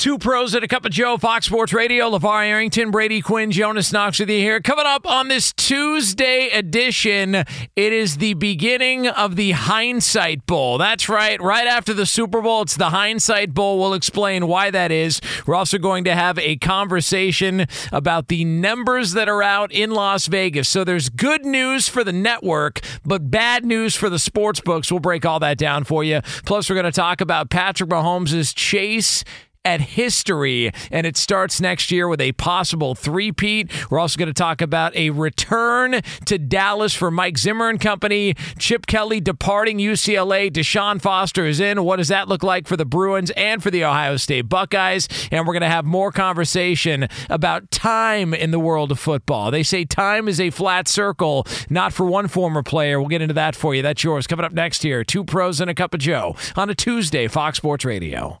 Two pros and a cup of Joe, Fox Sports Radio, LaVar Arrington, Brady Quinn, Jonas Knox with you here. Coming up on this Tuesday edition, it is the beginning of the Hindsight Bowl. That's right. Right after the Super Bowl, it's the Hindsight Bowl. We'll explain why that is. We're also going to have a conversation about the numbers that are out in Las Vegas. So there's good news for the network, but bad news for the sports books. We'll break all that down for you. Plus, we're going to talk about Patrick Mahomes' chase at history, and it starts next year with a possible three-peat. We're also going to talk about a return to Dallas for Mike Zimmer and company. Chip Kelly departing UCLA. Deshaun Foster is in. What does that look like for the Bruins and for the Ohio State Buckeyes? And we're going to have more conversation about time in the world of football. They say time is a flat circle, not for one former player. We'll get into that for you. That's yours. Coming up next here, two pros and a cup of Joe on a Tuesday, Fox Sports Radio.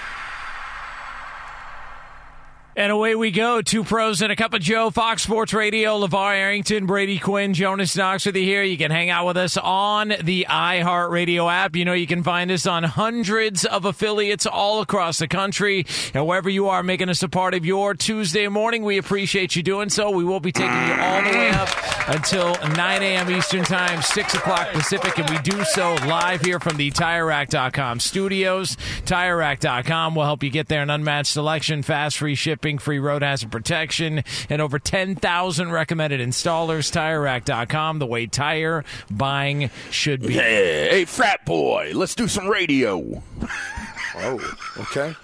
And away we go. Two pros and a cup of Joe. Fox Sports Radio. LaVar Arrington, Brady Quinn, Jonas Knox with you here. You can hang out with us on the iHeartRadio app. You know, you can find us on hundreds of affiliates all across the country. And wherever you are making us a part of your Tuesday morning, we appreciate you doing so. We will be taking you all the way up until 9 a.m. Eastern Time, 6 o'clock Pacific. And we do so live here from the TireRack.com studios. TireRack.com will help you get there an unmatched selection, fast, free shipping free road hazard protection, and over 10,000 recommended installers. TireRack.com, the way tire buying should be. Hey, hey, frat boy, let's do some radio. oh, okay.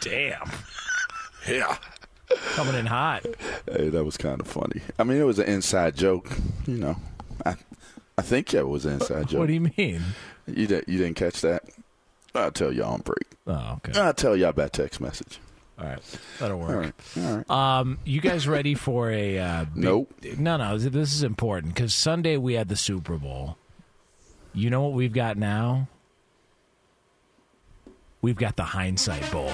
Damn. Yeah. Coming in hot. Hey, that was kind of funny. I mean, it was an inside joke. You know, I, I think it was an inside joke. What do you mean? You, didn't, you didn't catch that? I'll tell y'all on break. Oh, okay. I'll tell y'all about text message. All right, that'll work. All right. All right. Um, you guys ready for a? Uh, big, Nope. No, no. This is important because Sunday we had the Super Bowl. You know what we've got now? We've got the Hindsight Bowl.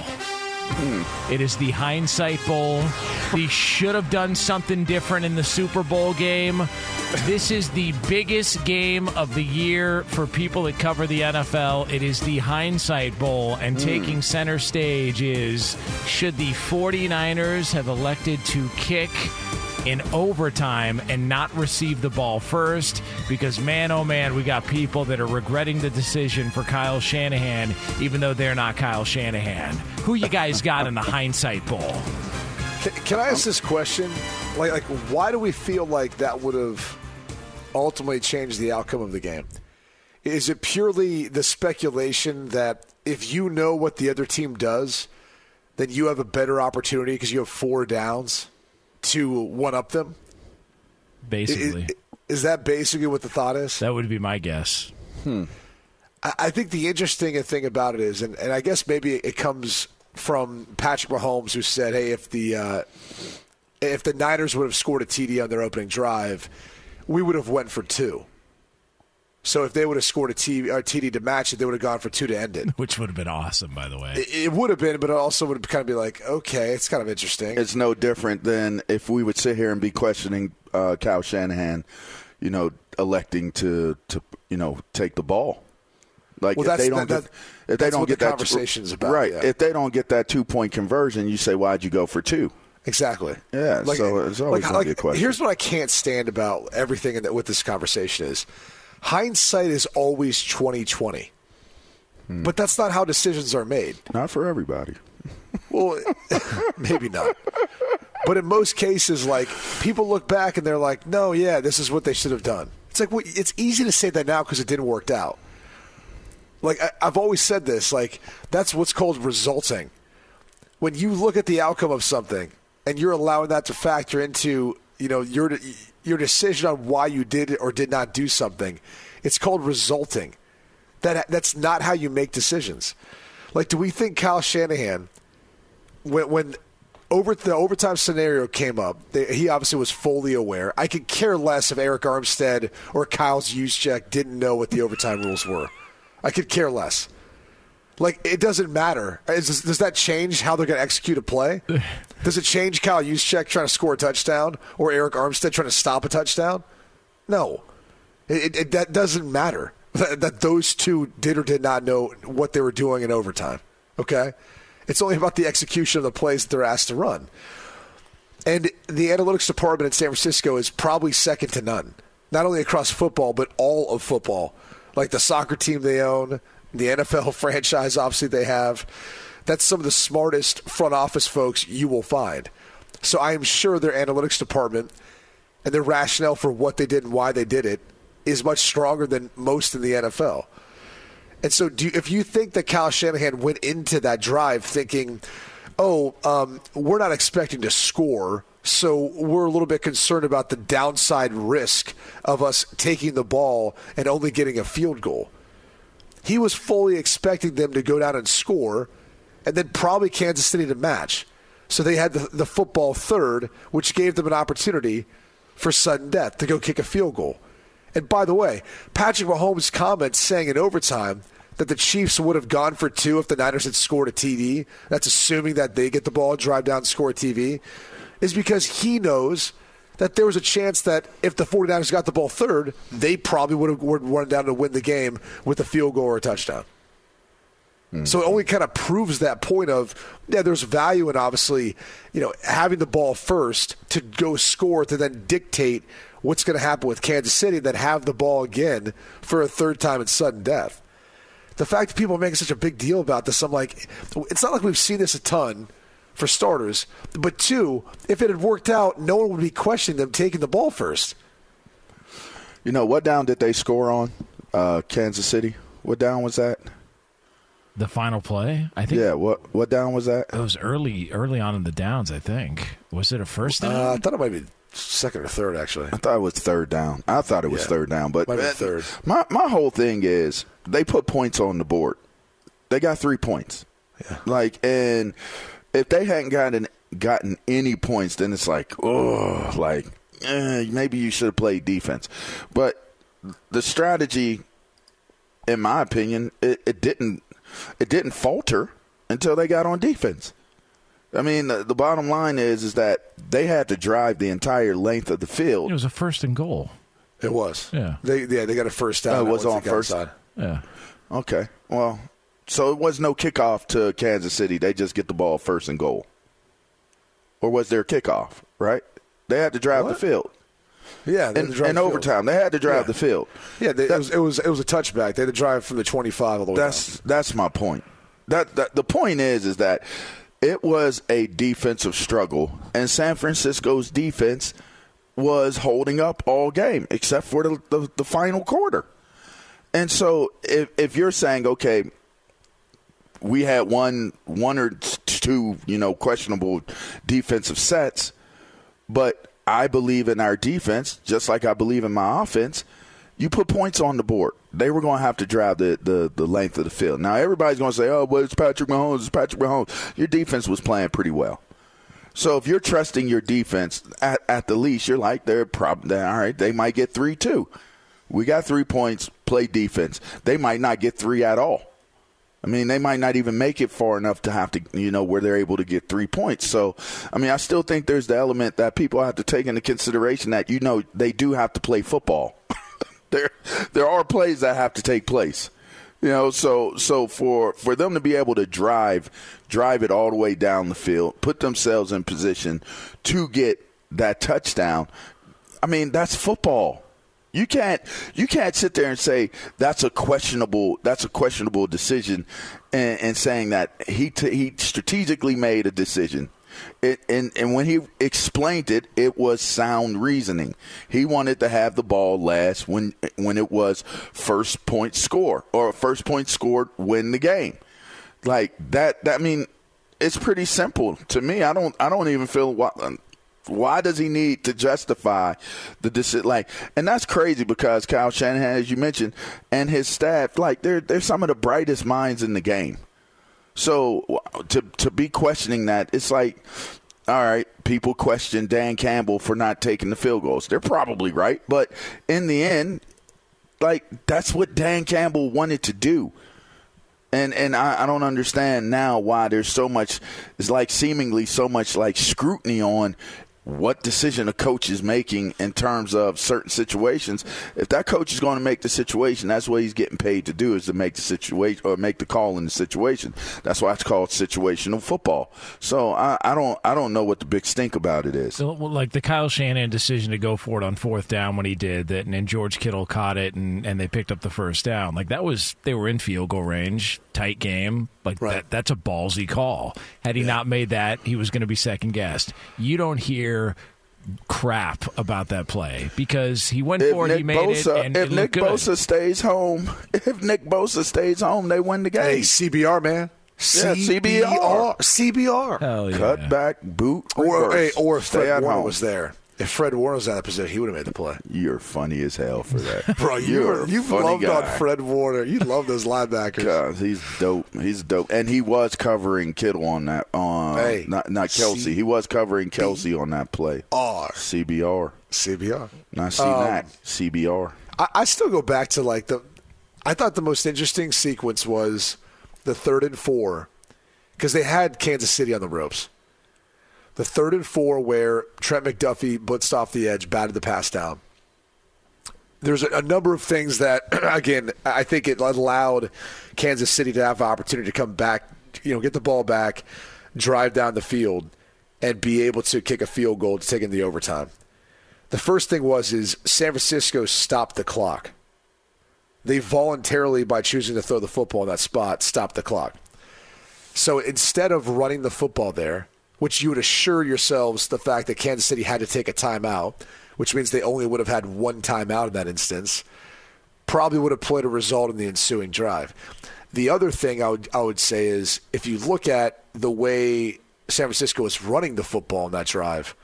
Hmm. It is the Hindsight Bowl. They should have done something different in the Super Bowl game. This is the biggest game of the year for people that cover the NFL. It is the Hindsight Bowl, and hmm. taking center stage is should the 49ers have elected to kick in overtime and not receive the ball first because man oh man we got people that are regretting the decision for Kyle Shanahan even though they're not Kyle Shanahan. Who you guys got in the hindsight bowl? Can, can I ask this question? Like, like, why do we feel like that would have ultimately changed the outcome of the game? Is it purely the speculation that if you know what the other team does, then you have a better opportunity because you have four downs to one up them? Basically. I- I- Is that basically what the thought is? that would be my guess. I I think the interesting thing about it is, and, and I guess maybe it comes from Patrick Mahomes, who said, "Hey, if the uh, if the Niners would have scored a TD on their opening drive, we would have went for two. So if they would have scored a T, or TD to match it, they would have gone for two to end it. Which would have been awesome, by the way. It, it would have been, but it also would have kind of be like, okay, it's kind of interesting. It's no different than if we would sit here and be questioning uh, Kyle Shanahan. you know, electing to to you know take the ball. Like Well, if they don't that- get, that- if they don't what get the that conversation's about, right? yeah. If they don't get that two point conversion, you say, "Why'd you go for two? Exactly. Yeah, so it's always gonna be a question. Here's what I can't stand about everything in the, with this conversation is hindsight is always 2020. Hmm. But that's not how decisions are made. Not for everybody. Well, maybe not. But in most cases, like people look back and they're like, "No, yeah, this is what they should have done." It's like well, it's easy to say that now because it didn't work out. Like I, I've always said this, like that's what's called resulting. When you look at the outcome of something and you're allowing that to factor into, you know, your your decision on why you did or did not do something, it's called resulting. That that's not how you make decisions. Like, do we think Kyle Shanahan, when when over the overtime scenario came up, they, he obviously was fully aware. I could care less if Arik Armstead or Kyle Juszczyk didn't know what the overtime rules were. I could care less. Like it doesn't matter. Is, does that change how they're going to execute a play? Does it change Kyle Juszczyk trying to score a touchdown or Arik Armstead trying to stop a touchdown? No, it, it, it- that doesn't matter. That, that those two did or did not know what they were doing in overtime. Okay, it's only about the execution of the plays that they're asked to run. And the analytics department in San Francisco is probably second to none, not only across football, but all of football. Like the soccer team they own, the NFL franchise, obviously, they have. That's some of the smartest front office folks you will find. So I am sure their analytics department and their rationale for what they did and why they did it is much stronger than most in the NFL. And so, you, if you think that Kyle Shanahan went into that drive thinking, "Oh, um, we're not expecting to score, so we're a little bit concerned about the downside risk of us taking the ball and only getting a field goal," he was fully expecting them to go down and score, and then probably Kansas City to match. So they had the, the football third, which gave them an opportunity for sudden death to go kick a field goal. And by the way, Patrick Mahomes' comments saying in overtime that the Chiefs would have gone for two if the Niners had scored a TD, that's assuming that they get the ball, drive down, score a TV, is because he knows that there was a chance that if the 49ers got the ball third, they probably would have run down to win the game with a field goal or a touchdown. So it only kind of proves that point of yeah, there's value in obviously, you know, having the ball first to go score to then dictate what's going to happen with Kansas City, then have the ball again for a third time in sudden death. The fact that people are making such a big deal about this, I'm like, it's not like we've seen this a ton for starters. But two, if it had worked out, no one would be questioning them taking the ball first. You know what down did they score on? Uh, Kansas City. What down was that? The final play, I think. Yeah. What what down was that? It was early, early on in the downs. I think. Was it a first down? Uh, I thought it might be second or third, actually. I thought it was third down. I thought it was Yeah. third down, but Might be uh, third. My my whole thing is they put points on the board. They got three points. Yeah. Like, and if they hadn't gotten gotten any points, then it's like, oh, like eh, maybe you should have played defense. But the strategy, in my opinion, it, it didn't it didn't falter until they got on defense. I mean, the, the bottom line is is that they had to drive the entire length of the field. it was a first and goal. It was. Yeah. They yeah they got a first down. Oh, it was on first? inside. Yeah. Okay. Well, so it was no kickoff to Kansas City. They just get the ball first and goal. Or was there a kickoff, right? They had to drive the field. Yeah, they had In, to drive in the overtime, they had to drive Yeah. the field. Yeah, they, it, was, it was it was a touchback. They had to drive from the 25 all the way That's that's my point. That, that the point is is that it was a defensive struggle, and San Francisco's defense was holding up all game except for the, the, the final quarter. And so, if if you're saying okay, we had one one or two you know questionable defensive sets, but I believe in our defense just like I believe in my offense. You put points on the board. They were going to have to drive the, the, the length of the field. Now everybody's going to say, "Oh, well, it's Patrick Mahomes. It's Patrick Mahomes." Your defense was playing pretty well. So if you're trusting your defense at, at the least, you're like they're probably all right. They might get three too. We got three points. Play defense. They might not get three at all. I mean, they might not even make it far enough to have to, you know, where they're able to get three points. So, I mean, I still think there's the element that people have to take into consideration that, you know, they do have to play football. there, there are plays that have to take place. You know, so so for for them to be able to drive drive it all the way down the field, put themselves in position to get that touchdown. I mean, that's football. You can't you can't sit there and say that's a questionable that's a questionable decision, and, and saying that he t- he strategically made a decision. It, and and when he explained it, it was sound reasoning. He wanted to have the ball last when when it was first point score or first point scored win the game. Like that. That I mean, it's pretty simple to me. I don't I don't even feel why does he need to justify the decision? Like, and that's crazy because Kyle Shanahan, as you mentioned, and his staff, like they're they're some of the brightest minds in the game. So to to be questioning that, it's like, all right, people question Dan Campbell for not taking the field goals. They're probably right, but in the end, like that's what Dan Campbell wanted to do. And and I, I don't understand now why there's so much it's like seemingly so much like scrutiny on what decision a coach is making in terms of certain situations. If that coach is going to make the situation, that's what he's getting paid to do is to make the situation or make the call in the situation. That's why it's called situational football. So I, I don't I don't know what the big stink about it is. So, well, like the Kyle Shanahan decision to go for it on fourth down when he did that, and then George Kittle caught it and, and they picked up the first down. Like that was they were in field goal range, tight game. Like Right. that that's a ballsy call. Had he not made that, he was going to be second guessed. You don't hear crap about that play because he went If for it, Nick he made Bosa, it, and if it Nick good. Bosa stays home, if Nick Bosa stays home, they win the game. Hey, CBR, man. Yeah, CBR. CBR. Hell yeah. Cut back, boot, Or, hey, or if Stay Fred at Warner home. was there. If Fred Warner was in that position, he would have made the play. You're funny as hell for that, Bro, you were, you loved guy. on Fred Warner. You love those linebackers. God, he's dope. He's dope, and he was covering Kittle on that. On Hey, not not Kelce. he was covering Kelce on that play. R. CBR, CBR. not CNAC. Um, CBR. I, I still go back to like the. I thought the most interesting sequence was the third and four, because they had Kansas City on the ropes. The third and four where Trent McDuffie blitzed off the edge, batted the pass down. There's a, a number of things that, again, I think it allowed Kansas City to have an opportunity to come back, you know, get the ball back, drive down the field, and be able to kick a field goal to take in the overtime. The first thing was is San Francisco stopped the clock. They voluntarily, by choosing to throw the football in that spot, stopped the clock. So instead of running the football there, which you would assure yourselves the fact that Kansas City had to take a timeout, which means they only would have had one timeout in that instance, probably would have played a result in the ensuing drive. The other thing I would I would say is if you look at the way San Francisco was running the football in that drive,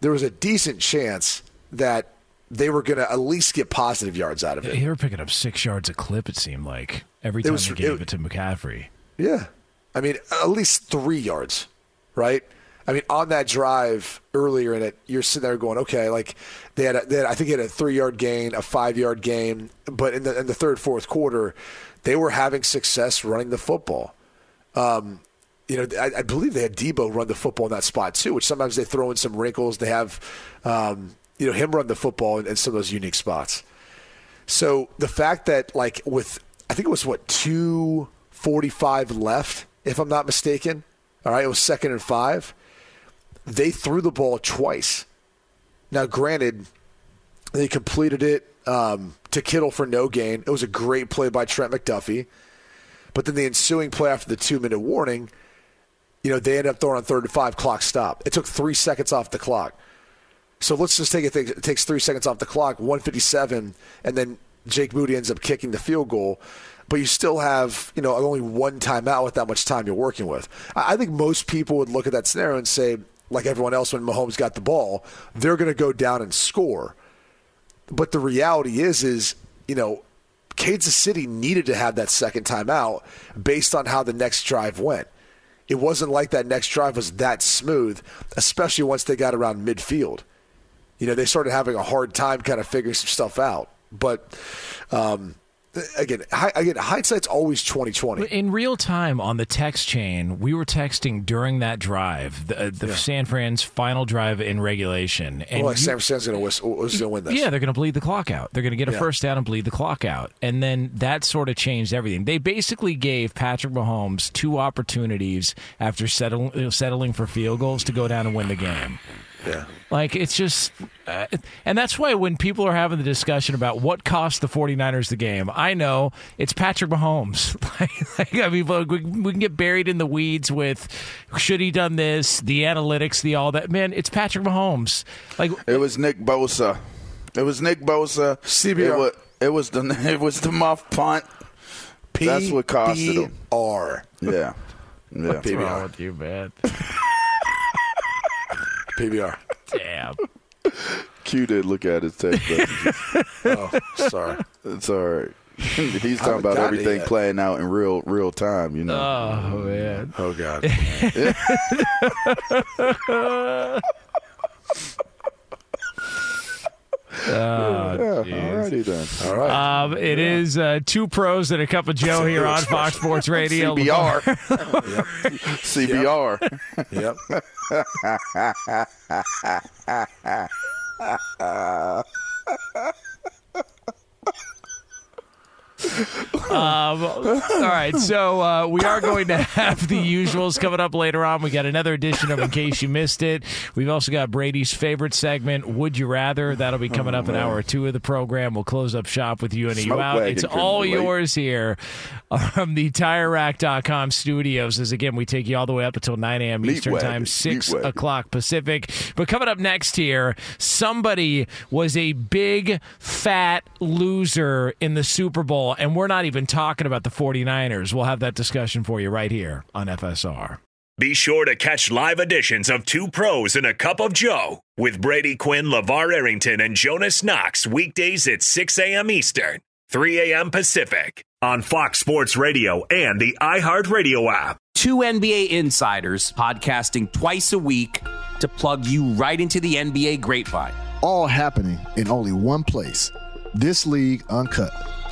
there was a decent chance that they were going to at least get positive yards out of it. They were picking up six yards a clip. It seemed like every time was- they gave it- it, to McCaffrey. Yeah. I mean, at least three yards, right? I mean, on that drive earlier in it, you're sitting there going, okay, like they had, a, they had I think they had a three yard gain, a five yard gain, but in the in the third, fourth quarter, they were having success running the football. Um, you know, I, I believe they had Deebo run the football in that spot too, which sometimes they throw in some wrinkles. They have, um, you know, him run the football in, in some of those unique spots. So the fact that like with I think it was what two forty five left, if I'm not mistaken. All right, it was second and five. They threw the ball twice. Now, granted, they completed it um, to Kittle for no gain. It was a great play by Trent McDuffie. But then the ensuing play after the two minute warning, you know, they ended up throwing on third and five, clock stop. It took three seconds off the clock. So let's just take it. It takes three seconds off the clock, 157, and then Jake Moody ends up kicking the field goal. But you still have, you know, only one timeout with that much time you're working with. I think most people would look at that scenario and say, like everyone else when Mahomes got the ball, they're going to go down and score. But the reality is, is you know, Kansas City needed to have that second timeout based on how the next drive went. It wasn't like that next drive was that smooth, especially once they got around midfield. You know, they started having a hard time kind of figuring some stuff out. But, um, again, hi, again, hindsight's always twenty twenty. In real time on the text chain, we were texting during that drive, the, uh, the San Fran's final drive in regulation, and Well, like you- San Francisco's going to whistle, was going to win this. Yeah, they're going to bleed the clock out. They're going to get a Yeah. first down and bleed the clock out. And then that sort of changed everything. They basically gave Patrick Mahomes two opportunities after settle, settling for field goals to go down and win the game. Yeah. Like, it's just. Uh, and that's why when people are having the discussion about what cost the 49ers the game, I know it's Patrick Mahomes. like, like, I mean, look, we, we can get buried in the weeds with should he done this, the analytics, the all that. Man, it's Patrick Mahomes. Like, It was Nick Bosa. It was Nick Bosa. CBR. It was, it was the it was the muff punt. P- That's what costed him. PBR. Yeah, yeah. what's wrong with you, man? PBR. Damn. Q did look at his text messages. Oh, sorry. it's all right. He's talking about everything playing out in real real time. You know. Oh, man. Oh God. Oh, yeah, alrighty then. All right. Um, it is uh, two pros and a cup of Joe here on Fox Sports Radio. CBR. CBR. yep. Um, all right, so uh, we are going to have the usuals coming up later on. We got another edition of In Case You Missed It. We've also got Brady's favorite segment, Would You Rather? That'll be coming up an hour or two of the program. We'll close up shop with you and you out. It's all relate. yours here from the TireRack.com studios. As again, we take you all the way up until 9 a.m. Meat Eastern wagon, Time, 6 wagon. o'clock Pacific. But coming up next here, somebody was a big, fat loser in the Super Bowl, and we're not even talking about the 49ers. We'll have that discussion for you right here on FSR. Be sure to catch live editions of Two Pros and a Cup of Joe with Brady Quinn, LaVar Arrington, and Jonas Knox weekdays at 6 a.m. Eastern, 3 a.m. Pacific on Fox Sports Radio and the iHeartRadio app. two NBA insiders podcasting twice a week to plug you right into the NBA grapevine. all happening in only one place. This League Uncut,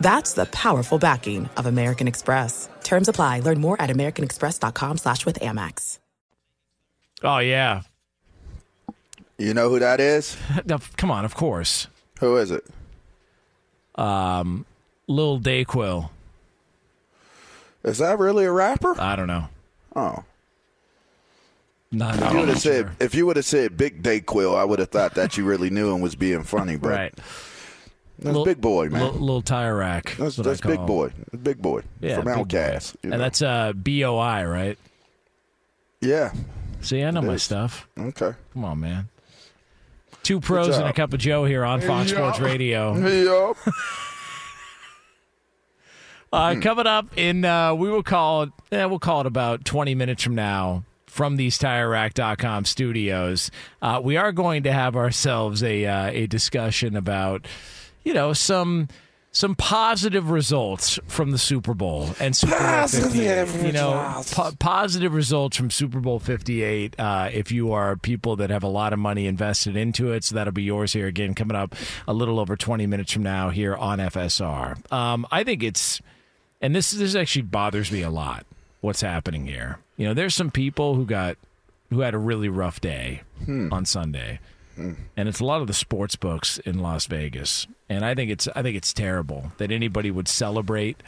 That's the powerful backing of American Express. Terms apply. Learn more at americanexpress.com slash with Amex. Oh, yeah. You know who that is? Now, Come on, of course. Who is it? Um, Lil Dayquil. Is that really a rapper? I don't know. Oh. Not, If you would really have said sure. if you would have said Big Dayquil, I would have thought that you really knew and was being funny. But Right. That's Lil- Big Boy, man. Little, little tire rack. that's that's Big call Boy. Big Boy Yeah, from. OutKast. And know. that's uh, B-O-I, right? yeah. See, I know my stuff. Okay. Come on, man. Two pros and a cup of Joe here on Fox. Sports Radio. Yup. Uh, coming up in, uh, we will call it, eh, we'll call it about 20 minutes from now from these TireRack.com studios. Uh, we are going to have ourselves a uh, a discussion about, you know, some some positive results from the Super Bowl and Super Bowl 58. You know, po- positive results from Super Bowl 58 uh, if you are people that have a lot of money invested into it. So that'll be yours here again coming up a little over 20 minutes from now here on FSR. Um, I think it's and this this actually bothers me a lot. What's happening here? You know, there's some people who got who had a really rough day on Sunday, and it's a lot of the sports books in Las Vegas. And I think it's I think it's terrible that anybody would celebrate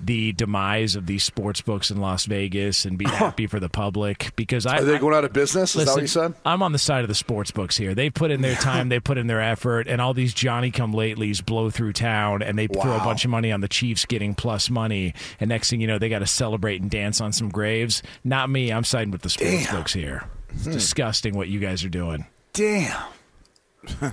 the demise of these sports books in Las Vegas and be happy for the public because I Are they going out of business? Is that what you Listen, said? I'm on the side of the sports books here. They put in their time, they put in their effort, and all these Johnny come latelys blow through town and they throw a bunch of money on the Chiefs getting plus money. And next thing you know, they got to celebrate and dance on some graves. Not me. I'm siding with the sports Damn. books here. It's Hmm. disgusting what you guys are doing. Damn.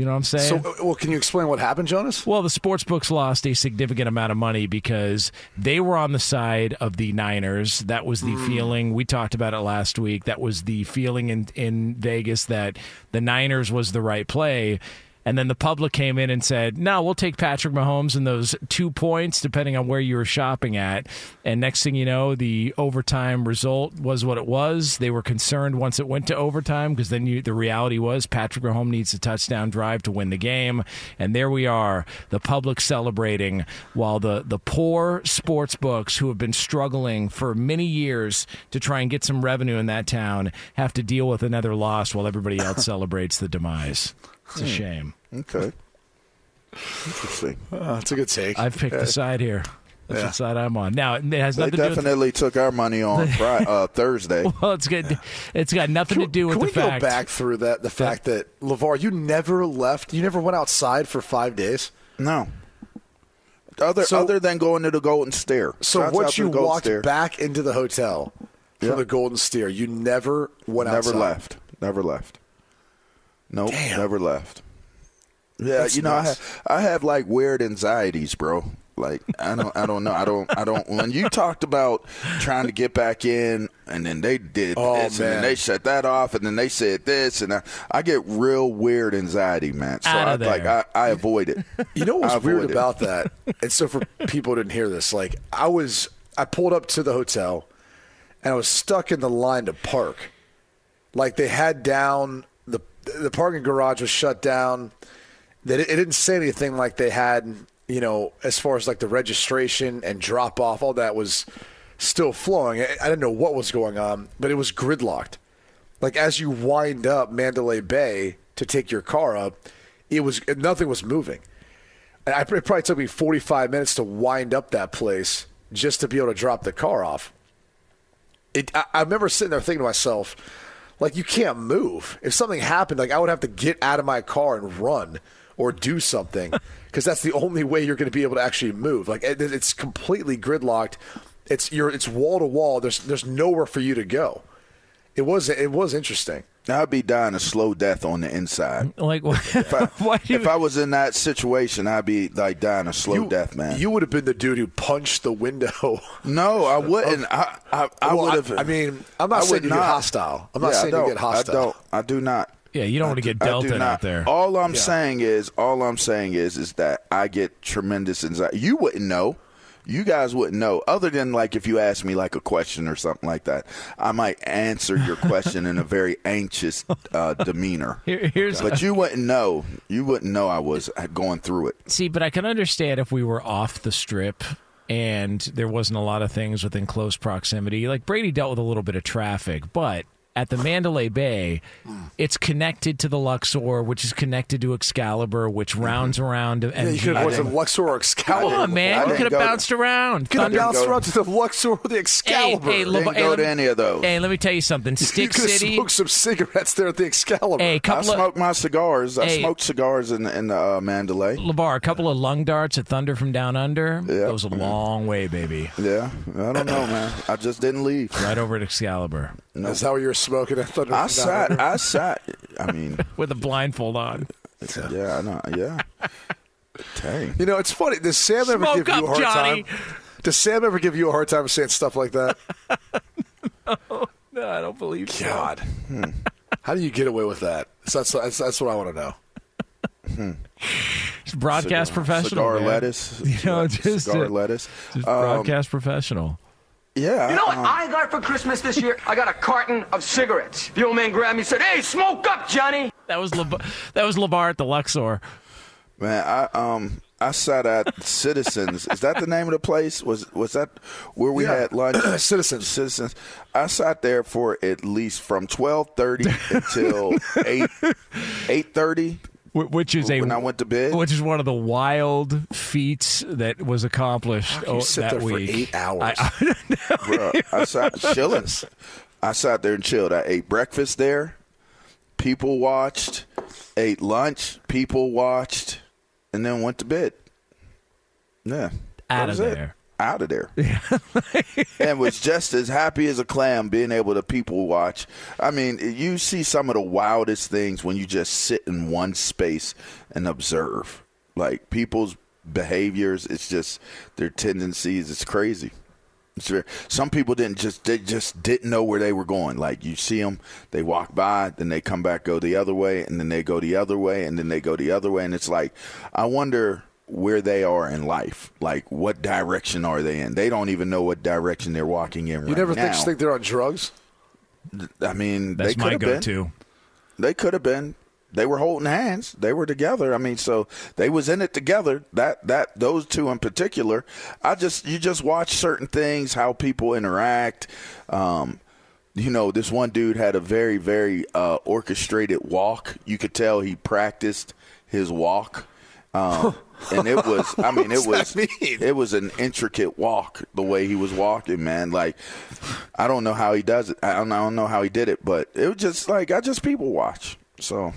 You know what I'm saying? So, uh, well, can you explain what happened, Jonas? Well, the sports books lost a significant amount of money because they were on the side of the Niners. That was the feeling. We talked about it last week. That was the feeling in, in Vegas that the Niners was the right play. And then the public came in and said, no, we'll take Patrick Mahomes and those two points, depending on where you were shopping at. And next thing you know, the overtime result was what it was. They were concerned once it went to overtime because then you, the reality was Patrick Mahomes needs a touchdown drive to win the game. And there we are, the public celebrating while the, the poor sports books who have been struggling for many years to try and get some revenue in that town have to deal with another loss while everybody else celebrates the demise. It's a Hmm. shame. Okay. Interesting. Uh, that's a good take. I've picked Yeah. the side here. That's Yeah. the side I'm on. Now it has They nothing to do with definitely took our money on Friday, uh, Thursday. well, it's good. It's got nothing to do with Can the we fact. go back through that? The fact that LaVar, you never left. You never went outside for five days. No. Other So- other than going to the Golden Steer. So Shouts once you walked Steer. back into the hotel from Yeah. the Golden Steer, you never went never outside. Never left. Never left. Nope. Damn. Never left. Yeah, That's you know, I have, I have like weird anxieties, bro. Like I don't, I don't know, I don't, I don't. When you talked about trying to get back in, and then they did Oh, this, and man. then they shut that off, and then they said this, and I, I get real weird anxiety, man. So Outta I like, I. I avoid it. You know I what's avoid weird it. about that? And so for people who didn't hear this, like I was, I pulled up to the hotel, and I was stuck in the line to park. Like they had down the the parking garage was shut down. They, it didn't say anything like they had, you know, as far as like the registration and drop off. All that was still flowing. I, didn't know what was going on, but it was gridlocked. Like as you wind up Mandalay Bay to take your car up, it was nothing was moving. And it probably took me 45 minutes to wind up that place just to be able to drop the car off. It, I, I remember sitting there thinking to myself, like, you can't move. If something happened, like, I would have to get out of my car and run or do something because that's the only way you're going to be able to actually move. Like, it, it's completely gridlocked. It's you're it's wall to wall. There's there's nowhere for you to go. It was it was interesting. I'd be dying a slow death on the inside. Like, if I, if I was in that situation, I'd be like dying a slow death, man. You would have been the dude who punched the window. No, I wouldn't. I I, I Well, would have. I mean, I'm not I saying would you get hostile. I'm not Yeah, saying you get hostile. I don't. I do not. Yeah, you don't want to get I dealt in out there. All I'm Yeah. saying is, all I'm saying is, is that I get tremendous anxiety. You wouldn't know. You guys wouldn't know, other than like if you ask me like a question or something like that. I might answer your question in a very anxious uh, demeanor. Here- here's- but you wouldn't know. You wouldn't know I was going through it. See, but I can understand if we were off the strip and there wasn't a lot of things within close proximity. Like Brady dealt with a little bit of traffic, but at the Mandalay Bay, hmm. it's connected to the Luxor, which is connected to Excalibur, which mm-hmm. rounds around. And Yeah, you could have went to Luxor or Excalibur. Come on, man! You could have bounced around. Could have bounced around to the Luxor or the Excalibur. Hey, hey, Lev- hey, let me- of those. Hey, let me tell you something. you Stick could have City. smoked some cigarettes there at the Excalibur. Hey, I couple of smoke my cigars. I Hey. smoked cigars in in uh, Mandalay. LaVar, a couple of lung darts at Thunder from Down Under Yeah. goes a mm-hmm. long way, baby. Yeah, I don't know, man. I just didn't leave. Right over at Excalibur. Is that what you were smoking at Thunder? I from sat. I sat. I mean, with a blindfold on. Yeah, I know. Yeah. Dang. You know, it's funny. Does Sam ever Smoke give you a hard Johnny. time? Does Sam ever give you a hard time saying stuff like that? No, I don't believe so. God, how do you get away with that? That's that's, that's what I want to know. Just broadcast Cigar- professional. cigar man. lettuce. You know, just Cigar uh, lettuce. Just Um, broadcast professional. Yeah. You know what um, I got for Christmas this year? I got a carton of cigarettes. The old man grabbed me and said, Hey, smoke up, Johnny. That was Lab- that was Labar at the Luxor. Man, I um I sat at Citizens. Is that the name of the place? Was was that where we Yeah. had lunch? Citizens. Citizens. I sat there for at least from twelve thirty until eight eight thirty. Wh- Which is a when I went to bed. which is one of the wild feats that was accomplished How can you sit that there for week. eight hours? I, I. Bruh, I sat chilling. I sat there and chilled. I ate breakfast there. People watched. Ate lunch. People watched, and then went to bed. Yeah, Out of it. Out of there. and was just as happy as a clam being able to people watch. I mean, you see some of the wildest things when you just sit in one space and observe. Like people's behaviors, it's just their tendencies. It's crazy. It's very, some people didn't just they just didn't know where they were going. Like you see them, they walk by, then they come back, go the other way, and then they go the other way, and then they go the other way, and it's like I wonder where they are in life. Like what direction are they in? They don't even know what direction they're walking in. You right never now. think, think they're on drugs? I mean, That's they could my have been. go-to. They could have been. They were holding hands. They were together. I mean, so they was in it together. That that those two in particular. I just you just watch certain things, how people interact. Um, you know, this one dude had a very very uh, orchestrated walk. You could tell he practiced his walk. Um, and it was I mean it was mean? it was an intricate walk the way he was walking, man. Like I don't know how he does it. I don't, I don't know how he did it, but it was just like I just people watch. So,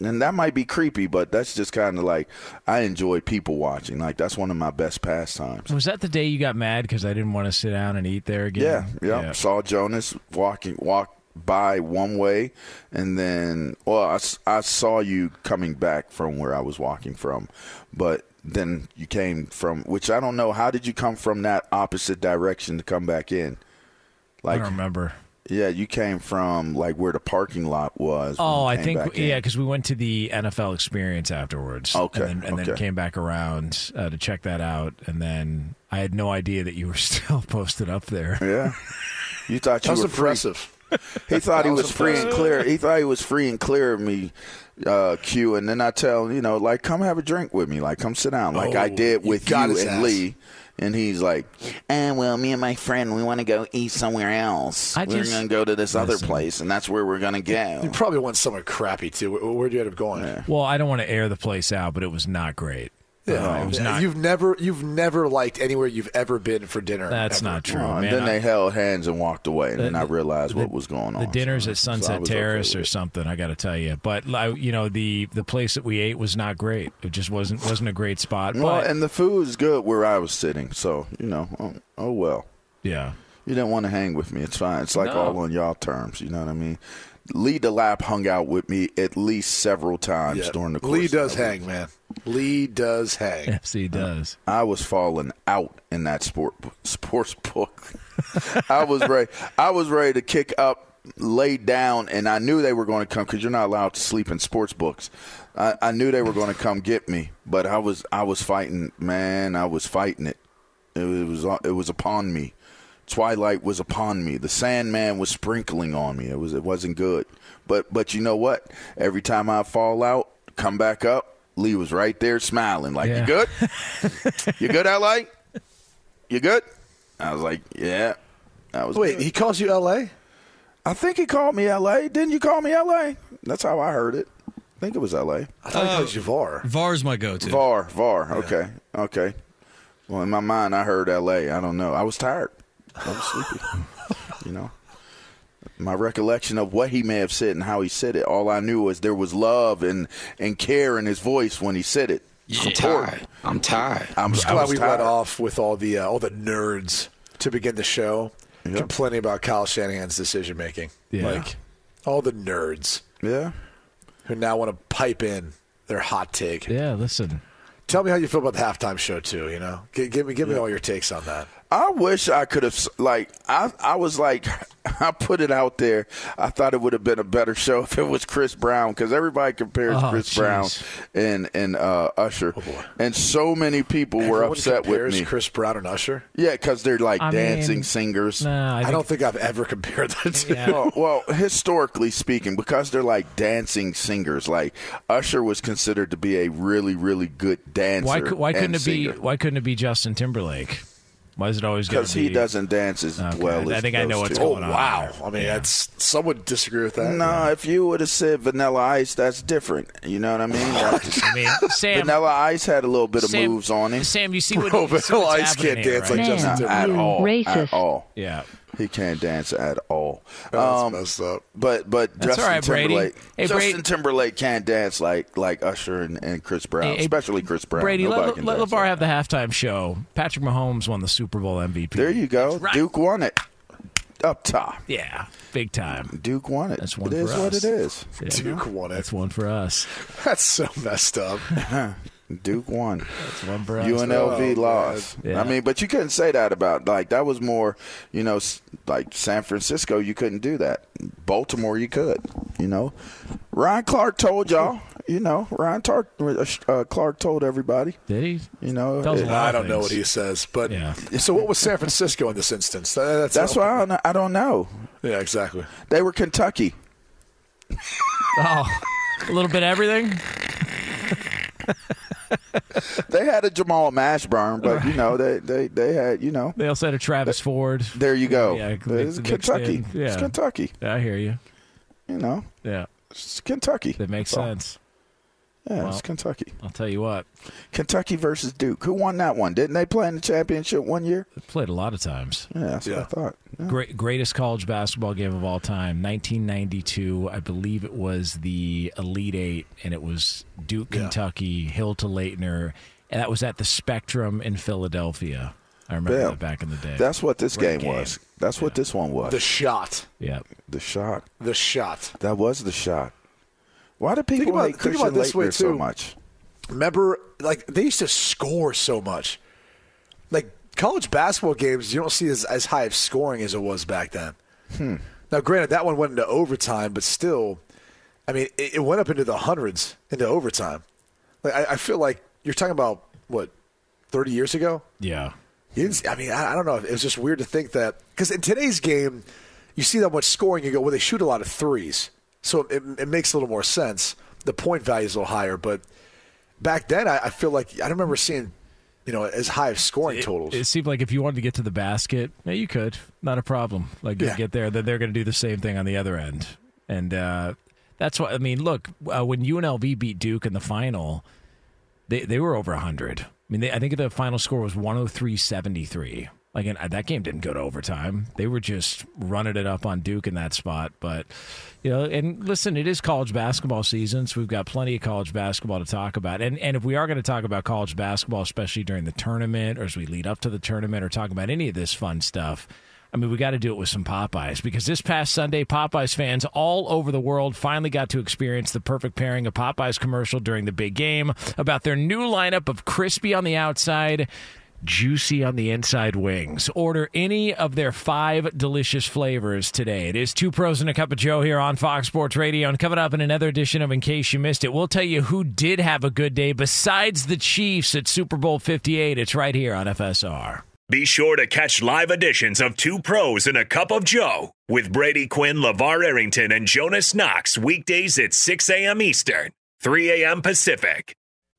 and that might be creepy, but that's just kind of like I enjoy people watching. Like that's one of my best pastimes. Was that the day you got mad because I didn't want to sit down and eat there again? Yeah, again? yeah. Saw Jonas walking walk by one way, and then well, I saw you coming back from where I was walking from, but then you came from which I don't know. How did you come from that opposite direction to come back in? Like I don't remember. Yeah, you came from like where the parking lot was. Oh, I think yeah, because we went to the NFL experience afterwards. Okay, and then, and then came back around uh, to check that out, and then I had no idea that you were still posted up there. Yeah, you thought you That was were free. Impressive. He thought he was was free and clear. He thought he was free and clear of me, uh, Q. And then I tell him, you know, like, come have a drink with me. Like, come sit down, like I Oh, did with you, got and ass. Lee. And he's like, eh, well, me and my friend, we want to go eat somewhere else. I we're going to go to this other place, and that's where we're going to go. You probably went somewhere crappy too. Where, where'd you end up going? Well, I don't want to air the place out, but it was not great. Yeah, it was not. You've never you've never liked anywhere you've ever been for dinner. That's ever. not true, and man. then I- they held hands and walked away, and The- then I realized the- what was going on. The dinners So- at Sunset was okay Terrace with or something. I got to tell you, but you know the the place that we ate was not great. It just wasn't wasn't a great spot. Well, But and the food is good where I was sitting, so you know, oh, oh well. yeah, You didn't want to hang with me. It's fine. It's like No. all on y'all terms. You know what I mean? Lee DeLapp hung out with me at least several times Yeah. during the course. Lee of does that hang, week. man. Lee does hang. yes, he does. Uh, I was falling out in that sport sports book. I was ready. I was ready to kick up, lay down, and I knew they were going to come because you're not allowed to sleep in sports books. I, I knew they were going to come get me, but I was I was fighting. Man, I was fighting it. It was it was upon me. Twilight was upon me. The Sandman was sprinkling on me. It was it wasn't good. But but you know what? Every time I fall out, come back up, Lee was right there smiling like, Yeah. "You good? you good, LA? You good?" I was like, "Yeah." I was Wait, good. he calls you L.A. I think he called me LA. Didn't you call me LA? That's how I heard it. I think it was LA. I thought he called oh, you Var. VAR's my go-to. VAR, VAR. Okay, okay. Well, in my mind, I heard LA. I don't know. I was tired. I was sleepy. you know, my recollection of what he may have said and how he said it. All I knew was there was love and and care in his voice when he said it. I'm tired. I'm tired. I'm, just I glad we tired. let off with all the uh, all the nerds to begin the show, complaining about Kyle Shanahan's decision making. Yeah. Like all the nerds Yeah. who now want to pipe in their hot take. Yeah, listen. Tell me how you feel about the halftime show too. You know, G- give me give me all your takes on that. I wish I could have like I I was like I put it out there. I thought it would have been a better show if it was Chris Brown because everybody compares Oh, Chris jeez. Brown and and uh, Usher, and so many people were upset with compares me. Chris Brown and Usher. Yeah, because they're like I dancing mean, singers. Nah, I, I, think, don't think I've ever compared the two. Yeah. well, well, historically speaking, because they're like dancing singers, like Usher was considered to be a really, really good dancer. Why why couldn't and it be why couldn't it be Justin Timberlake? Why is it always going Because to be? he doesn't dance as Okay, well I as think I know what's two. Oh going on oh, wow! there. I mean, Yeah. that's some would disagree with that. No, if you would have said Vanilla Ice, that's different. You know what I mean? That's- I mean, Sam. Vanilla Ice had a little bit of Sam, moves on him. Sam, you see what? Bro, you see Vanilla what's Ice can't here, dance right? like Justin Timberlake. at all. At all. Yeah. He can't dance at all. That's Um, messed up. But but That's Justin all right, Brady. Timberlake, Hey, Justin Brady- Timberlake can't dance like like Usher and, and Chris Brown, Hey, hey, especially Chris Brown. Brady, Nobody let, let dance LaVar like have the halftime show. Patrick Mahomes won the Super Bowl MVP. There you go. right. Duke won it. Up top. Yeah, big time. Duke won it. That's one It is for what us. it is. Yeah. Duke won it. That's one for us. That's so messed up. Duke won. That's one. UNLV Oh, lost. man. I mean, but you couldn't say that about like that was more, you know, like San Francisco. You couldn't do that. Baltimore, you could. You know, Ryan Clark told y'all. You know, Ryan Tar- uh, Clark told everybody. Did he? You know, it- I don't know what he says, but Yeah. so what was San Francisco in this instance? That- That's, that's why I don't, know- I don't know. Yeah, exactly. They were Kentucky. Oh, a little bit of everything. They had a Jamal Mashburn, but you know they they they had you know. They also had a Travis Ford. There you go. Yeah, it's Kentucky. in. It's Yeah. Kentucky. I hear you. You know, Yeah, it's Kentucky. that makes sense. Yeah, Well. it's Kentucky. I'll tell you what. Kentucky versus Duke. Who won that one? Didn't they play in the championship one year? I've played a lot of times. Yeah, that's Yeah. what I thought. Yeah. Great, greatest college basketball game of all time, 1992. I believe it was the Elite Eight, and it was Duke, Yeah. Kentucky, Hill to Laettner, and that was at the Spectrum in Philadelphia. I remember Yeah. that back in the day. That's what this Great game, was. That's what this one was. The shot. yeah. The shot. The shot. That was the shot. Why do people about- hate think Christian about this way, Laettner so much? Remember, like they used to score so much. Like college basketball games, you don't see as, as high of scoring as it was back then. Hmm. Now, granted, that one went into overtime, but still, I mean, it, it went up into the hundreds into overtime. Like I, I feel like you're talking about what thirty years ago. Yeah. You didn't, see- I mean, I, I don't know. It was just weird to think that because in today's game, you see that much scoring, you go, well, they shoot a lot of threes, so it, it makes a little more sense. The point value is a little higher, but back then, I, I feel like I don't remember seeing, you know, as high of scoring It, totals. it seemed like if you wanted to get to the basket, yeah, you could. Not a problem. Like you Yeah. get there, then they're going to do the same thing on the other end. And uh, that's why, I mean, look, uh, when UNLV beat Duke in the final, They they were over 100. I mean, they, I think the final score was 103-73. Like and uh, that game didn't go to overtime. They were just running it up on Duke in that spot. But you know, and listen, it is college basketball season, so we've got plenty of college basketball to talk about. And and if we are going to talk about college basketball, especially during the tournament or as we lead up to the tournament or talk about any of this fun stuff. I mean, we got to do it with some Popeyes because this past Sunday, Popeyes fans all over the world finally got to experience the perfect pairing of Popeyes commercial during the big game about their new lineup of crispy on the outside, juicy on the inside wings. Order any of their five delicious flavors today. It is two pros and a cup of Joe here on Fox Sports Radio. And coming up in another edition of In Case You Missed It, we'll tell you who did have a good day besides the Chiefs at Super Bowl 58. It's right here on FSR. Be sure to catch live editions of Two Pros and a Cup of Joe with Brady Quinn, LaVar Arrington, and Jonas Knox weekdays at 6 a.m. Eastern, 3 a.m. Pacific.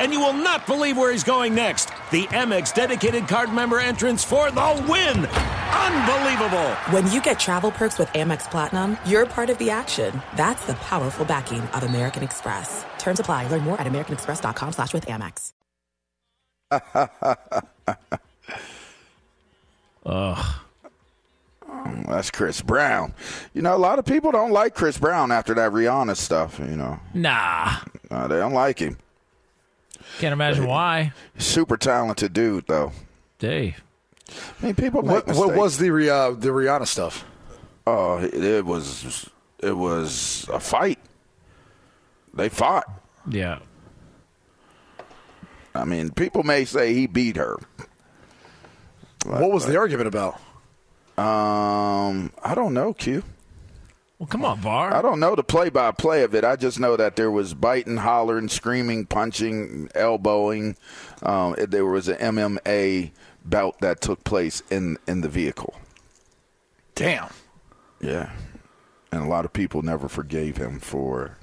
And you will not believe where he's going next. The Amex dedicated card member entrance for the win! Unbelievable! When you get travel perks with Amex Platinum, you're part of the action. That's the powerful backing of American Express. Terms apply. Learn more at americanexpress.com slash with Amex. Ugh. Mm, that's Chris Brown. You know, a lot of people don't like Chris Brown after that Rihanna stuff, you know. Nah. They don't like him. Can't imagine why. Super talented dude, though. Hey. I mean, people make What, what was the uh, the Rihanna stuff? Oh, it, it was it was a fight. They fought. Yeah. I mean, people may say he beat her. What was the argument about? Um, I don't know, Q. Well, come on, VAR. I don't know the play-by-play of it. I just know that there was biting, hollering, screaming, punching, elbowing. Um, there was an MMA bout that took place in in the vehicle. Damn. Yeah, and a lot of people never forgave him for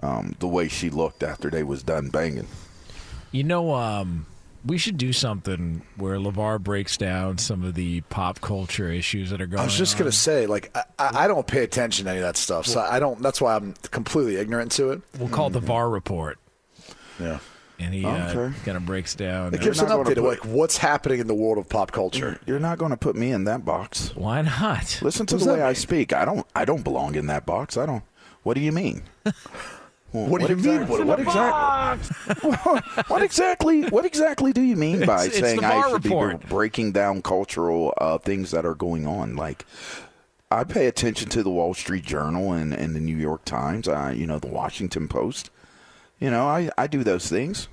um, the way she looked after they was done banging. You know, um, We should do something where LaVar breaks down some of the pop culture issues that are going on. I was just gonna say, like, I, I I don't pay attention to any of that stuff, so I don't. That's why I'm completely ignorant to it. We'll call it the VAR report. Yeah. And he uh, Okay. kind of breaks down. It gives an not gonna update of like what's happening in the world of pop culture. You're not going to put me in that box. Why not? Listen to What the way that I speak. I don't. I don't belong in that box. I don't. What do you mean? Well, What do you mean? What- What, exactly? what exactly? What exactly do you mean by It's- it's saying the I should report. be breaking down cultural uh, things that are going on? Like, I pay attention to the Wall Street Journal and, and the New York Times. Uh, you know, the Washington Post. You know, I, I do those things.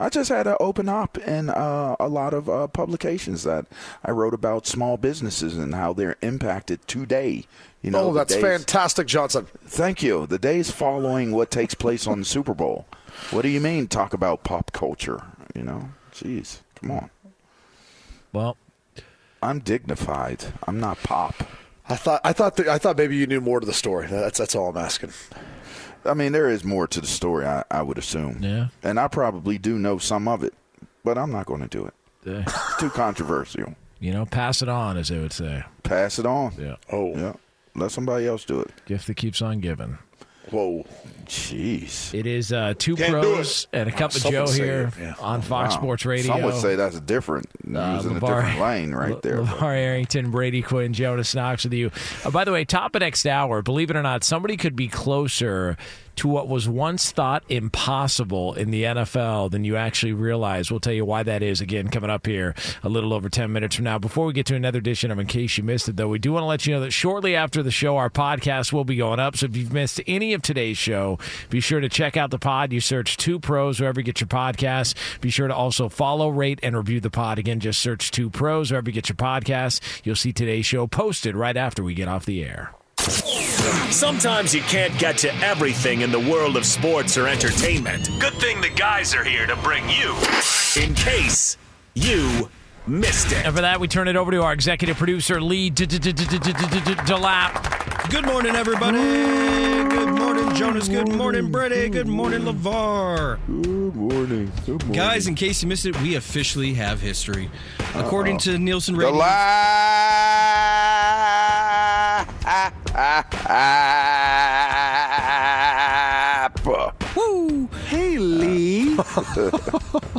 I just had to open up in uh, a lot of uh, publications that I wrote about small businesses and how they're impacted today. You know, oh, that's days- fantastic, Johnson. Thank you. The days following what takes place on the Super Bowl. What do you mean? Talk about pop culture? You know, jeez, come on. Well, I'm dignified. I'm not pop. I thought I thought that, I thought maybe you knew more to the story. That's that's all I'm asking. I mean, there is more to the story. I, I would assume. Yeah. And I probably do know some of it, but I'm not going to do it. Uh, It's too controversial. you know, pass it on, as they would say. Pass it on. Yeah. Oh, Yeah. Let somebody else do it. Gift that keeps on giving. Whoa. Jeez. It is uh, two Can't pros and a cup of Someone Joe here yeah. on Fox Wow. Sports Radio. Some would say that's different. He Uh, was in a different lane right there. Le- LaVar Arrington, Brady Quinn, Jonas Knox with you. Uh, by the way, top of next hour, believe it or not, somebody could be closer to what was once thought impossible in the NFL than you actually realize. We'll tell you why that is again coming up here a little over 10 minutes from now. Before we get to another edition of In Case You Missed It, though, we do want to let you know that shortly after the show, our podcast will be going up. So if you've missed any of today's show, be sure to check out the pod. You search Two Pros wherever you get your podcasts. Be sure to also follow, rate, and review the pod. Again, just search Two Pros wherever you get your podcasts. You'll see today's show posted right after we get off the air. Sometimes you can't get to everything in the world of sports or entertainment. Good thing the guys are here to bring you in case you missed it. And for that, we turn it over to our executive producer, Lee Delap. Good morning, everybody. Good morning, Jonas. Good morning, Brittany. Good morning, LaVar. Good morning. Good morning. Guys, in case you missed it, we officially have history. According to Nielsen Radio. Woo! Hey, Lee.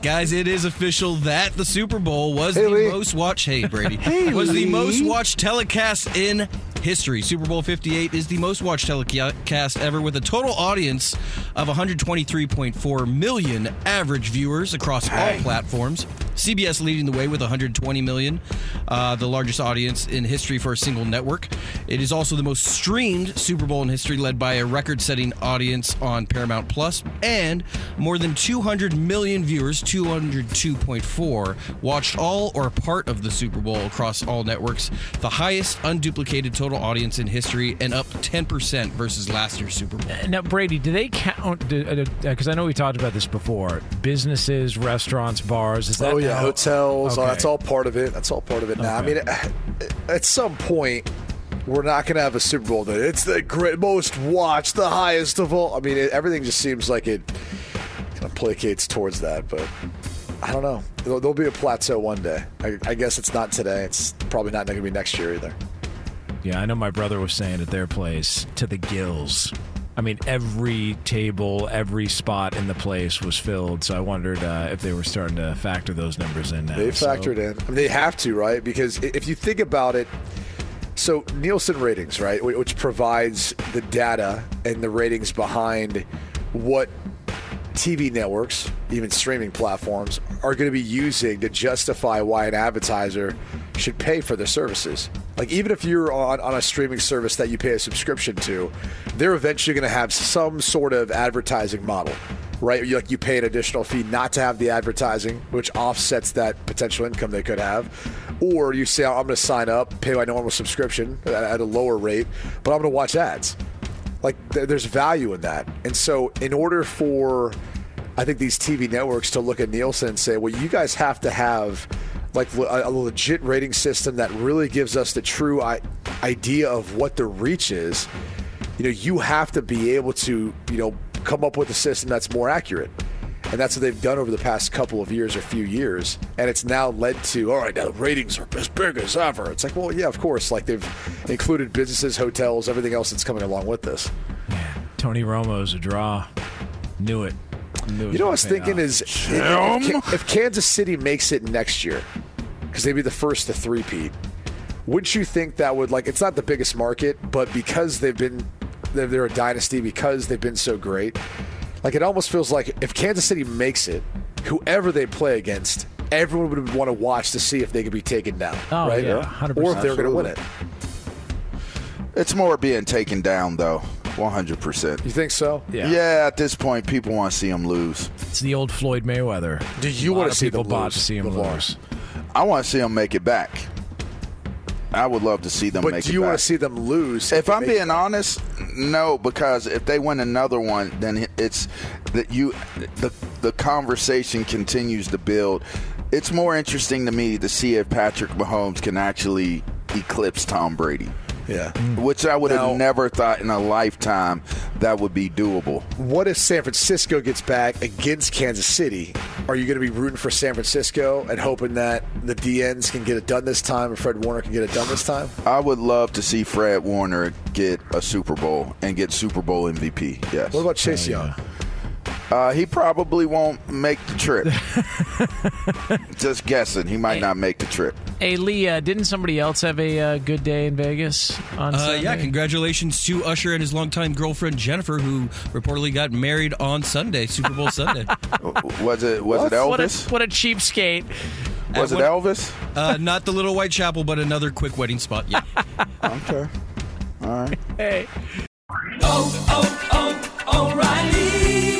Guys, it is official that the Super Bowl was Hey, the Lee. most watched. Hey, Brady. Hey, was the most watched telecast in history. Super Bowl 58 is the most watched telecast ever with a total audience of 123.4 million average viewers across all platforms. CBS leading the way with 120 million, uh, the largest audience in history for a single network. It is also the most streamed Super Bowl in history, led by a record setting audience on Paramount Plus, and more than 200 million viewers, 202.4, watched all or part of the Super Bowl across all networks, the highest unduplicated total audience in history, and up 10% versus last year's Super Bowl. Now, Brady, do they count? Because I know we talked about this before. Businesses, restaurants, bars. Is that oh yeah, now- hotels. oh, Okay. that's all part of it. That's all part of it. Now, I Okay. mean, at some point, we're not going to have a Super Bowl that it's the great, most watched, the highest of all. I mean, it, everything just seems like it kind of placates towards that, but. I don't know. There'll, there'll be a plateau one day. I, I guess it's not today. It's probably not going to be next year either. Yeah, I know my brother was saying at their place to the gills. I mean, every table, every spot in the place was filled. So I wondered uh, if they were starting to factor those numbers in now. They So- factored in. I mean, they have to, right? Because if you think about it, so Nielsen ratings, right, which provides the data and the ratings behind what TV networks, even streaming platforms, are going to be using to justify why an advertiser should pay for their services. Like, even if you're on, on a streaming service that you pay a subscription to, they're eventually going to have some sort of advertising model, right? You, like, you pay an additional fee not to have the advertising, which offsets that potential income they could have. Or you say, I'm going to sign up, pay my normal subscription at, at a lower rate, but I'm going to watch ads like th- there's value in that and so in order for i think these tv networks to look at nielsen and say well you guys have to have like a legit rating system that really gives us the true idea of what the reach is you know you have to be able to you know come up with a system that's more accurate And that's what they've done over the past couple of years or few years. And it's now led to, all right, now the ratings are as big as ever. It's like, well, yeah, of course. Like they've included businesses, hotels, everything else that's coming along with this. Yeah. Tony Romo's a draw. Knew it. Knew You know what I was thinking off. is if, if Kansas City makes it next year, because they'd be the first to three-peat, wouldn't you think that would like it's not the biggest market, but because they've been they're, they're a dynasty because they've been so great, like it almost feels like if Kansas City makes it, whoever they play against, everyone would want to watch to see if they could be taken down, Oh, right? yeah, 100%. Or if they're going to win it. It's more being taken down, though. 100%. You think so? Yeah. Yeah, at this point, people want to see him lose. It's the old Floyd Mayweather. Do you want to see people them bought lose, to see him LaVar? lose? I want to see him make it back. I would love to see them But make do it you want to see them lose? If they I'm being honest, no, because if they win another one, then it's that you the the conversation continues to build. It's more interesting to me to see if Patrick Mahomes can actually eclipse Tom Brady. Yeah. Mm. Which I would Now- have never thought in a lifetime that would be doable. What if San Francisco gets back against Kansas City? Are you going to be rooting for San Francisco and hoping that the DNs can get it done this time and Fred Warner can get it done this time? I would love to see Fred Warner get a Super Bowl and get Super Bowl MVP. Yes. What about Chase Young? Uh, he probably won't make the trip. Just guessing, he might not make the trip. Hey, Lee, uh, didn't somebody else have a uh, good day in Vegas on Uh, Sunday? yeah, congratulations to Usher and his longtime girlfriend Jennifer, who reportedly got married on Sunday, Super Bowl Sunday. Was it was it What a, Elvis? what a cheapskate. Was it At Elvis? Uh, not the Little White Chapel, but another quick wedding spot. Yeah. Okay. All right. Hey.